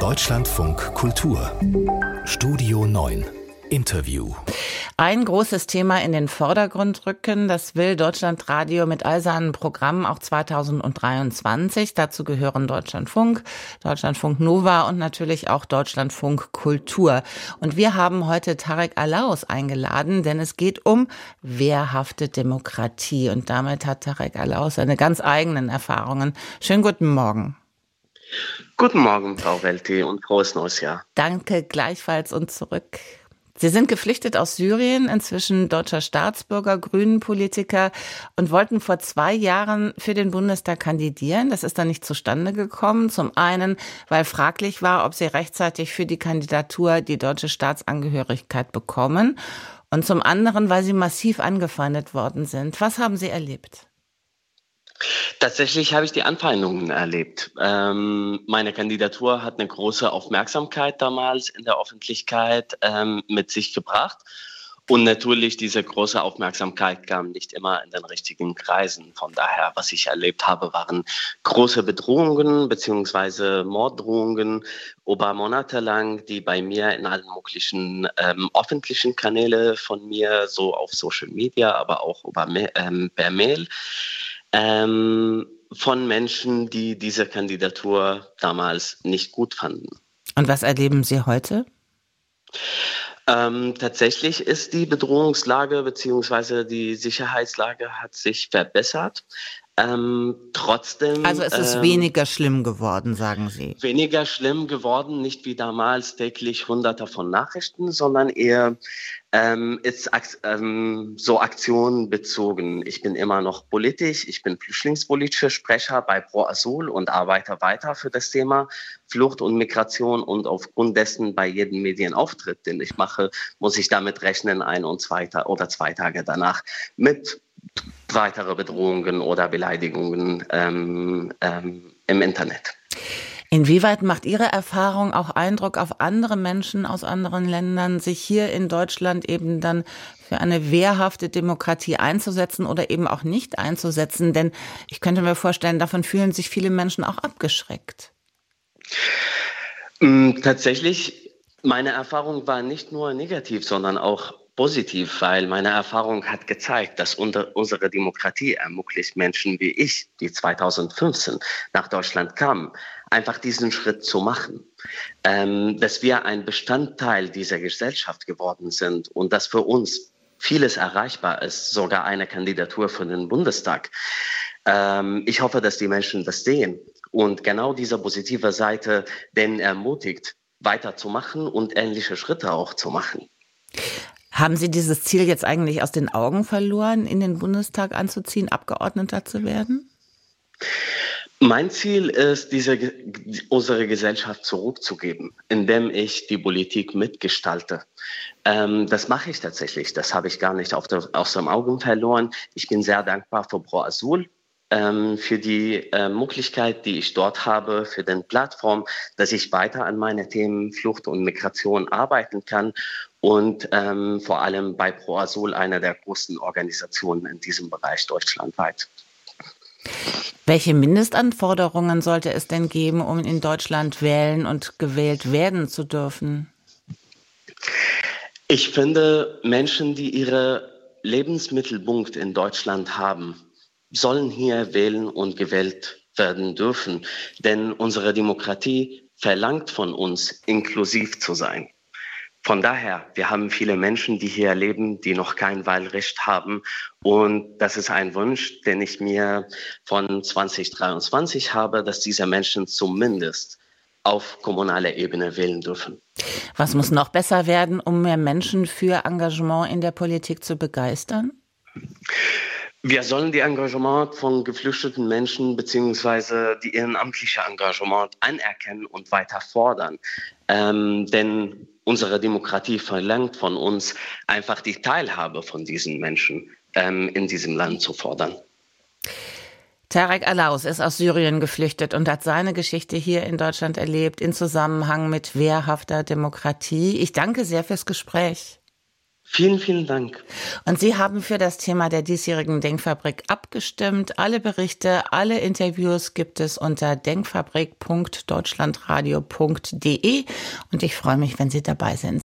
Deutschlandfunk Kultur Studio 9 Interview. Ein großes Thema in den Vordergrund rücken, das will Deutschlandradio mit all seinen Programmen auch 2023. Dazu gehören Deutschlandfunk, Deutschlandfunk Nova und natürlich auch Deutschlandfunk Kultur. Und wir haben heute Tarek Alaus eingeladen, denn es geht um wehrhafte Demokratie. Und damit hat Tarek Alaus seine ganz eigenen Erfahrungen. Schönen guten Morgen. Guten Morgen, Frau Welti, und frohes neues Jahr. Danke gleichfalls und zurück. Sie sind geflüchtet aus Syrien, inzwischen deutscher Staatsbürger, Grünen-Politiker und wollten vor zwei Jahren für den Bundestag kandidieren. Das ist dann nicht zustande gekommen. Zum einen, weil fraglich war, ob Sie rechtzeitig für die Kandidatur die deutsche Staatsangehörigkeit bekommen. Und zum anderen, weil Sie massiv angefeindet worden sind. Was haben Sie erlebt? Tatsächlich habe ich die Anfeindungen erlebt. Ähm, meine Kandidatur hat eine große Aufmerksamkeit damals in der Öffentlichkeit ähm, mit sich gebracht. Und natürlich, diese große Aufmerksamkeit kam nicht immer in den richtigen Kreisen. Von daher, was ich erlebt habe, waren große Bedrohungen beziehungsweise Morddrohungen über Monate lang, die bei mir in allen möglichen ähm, öffentlichen Kanälen von mir, so auf Social Media, aber auch über, ähm, per Mail, ähm, von Menschen, die diese Kandidatur damals nicht gut fanden. Und was erleben Sie heute? Ähm, tatsächlich ist die Bedrohungslage bzw. die Sicherheitslage hat sich verbessert. Ähm, trotzdem. Also es ist ähm, weniger schlimm geworden, sagen Sie. Weniger schlimm geworden, nicht wie damals täglich hunderte von Nachrichten, sondern eher ähm, ist ähm, so aktionenbezogen. Ich bin immer noch politisch, ich bin flüchtlingspolitischer Sprecher bei Pro Asyl und arbeite weiter für das Thema Flucht und Migration und aufgrund dessen bei jedem Medienauftritt, den ich mache, muss ich damit rechnen, ein und zwei oder zwei Tage danach mit weitere Bedrohungen oder Beleidigungen ähm, ähm, im Internet. Inwieweit macht Ihre Erfahrung auch Eindruck auf andere Menschen aus anderen Ländern, sich hier in Deutschland eben dann für eine wehrhafte Demokratie einzusetzen oder eben auch nicht einzusetzen? Denn ich könnte mir vorstellen, davon fühlen sich viele Menschen auch abgeschreckt. Mm, tatsächlich, meine Erfahrung war nicht nur negativ, sondern auch positiv, weil meine Erfahrung hat gezeigt, dass unter unsere Demokratie ermöglicht Menschen wie ich, die 2015 nach Deutschland kamen, einfach diesen Schritt zu machen. Ähm, dass wir ein Bestandteil dieser Gesellschaft geworden sind und dass für uns vieles erreichbar ist, sogar eine Kandidatur für den Bundestag. Ähm, ich hoffe, dass die Menschen das sehen und genau diese positive Seite denen ermutigt, weiterzumachen und ähnliche Schritte auch zu machen. Haben Sie dieses Ziel jetzt eigentlich aus den Augen verloren, in den Bundestag anzuziehen, Abgeordneter zu werden? Mein Ziel ist, diese, unsere Gesellschaft zurückzugeben, indem ich die Politik mitgestalte. Ähm, das mache ich tatsächlich. Das habe ich gar nicht auf der, aus dem Augen verloren. Ich bin sehr dankbar für Pro Azul, ähm, für die äh, Möglichkeit, die ich dort habe, für den Plattform, dass ich weiter an meine Themen Flucht und Migration arbeiten kann und ähm, vor allem bei Pro Azul, einer der großen Organisationen in diesem Bereich deutschlandweit. Welche Mindestanforderungen sollte es denn geben, um in Deutschland wählen und gewählt werden zu dürfen? Ich finde, Menschen, die ihre Lebensmittelpunkt in Deutschland haben, sollen hier wählen und gewählt werden dürfen. Denn unsere Demokratie verlangt von uns, inklusiv zu sein. Von daher, wir haben viele Menschen, die hier leben, die noch kein Wahlrecht haben. Und das ist ein Wunsch, den ich mir von 2023 habe, dass diese Menschen zumindest auf kommunaler Ebene wählen dürfen. Was muss noch besser werden, um mehr Menschen für Engagement in der Politik zu begeistern? Wir sollen die Engagement von geflüchteten Menschen beziehungsweise die ehrenamtliche Engagement anerkennen und weiter fordern. Ähm, denn unsere Demokratie verlangt von uns, einfach die Teilhabe von diesen Menschen ähm, in diesem Land zu fordern. Tarek Alaus ist aus Syrien geflüchtet und hat seine Geschichte hier in Deutschland erlebt in Zusammenhang mit wehrhafter Demokratie. Ich danke sehr fürs Gespräch. Vielen, vielen Dank. Und Sie haben für das Thema der diesjährigen Denkfabrik abgestimmt. Alle Berichte, alle Interviews gibt es unter denkfabrik.deutschlandradio.de und ich freue mich, wenn Sie dabei sind.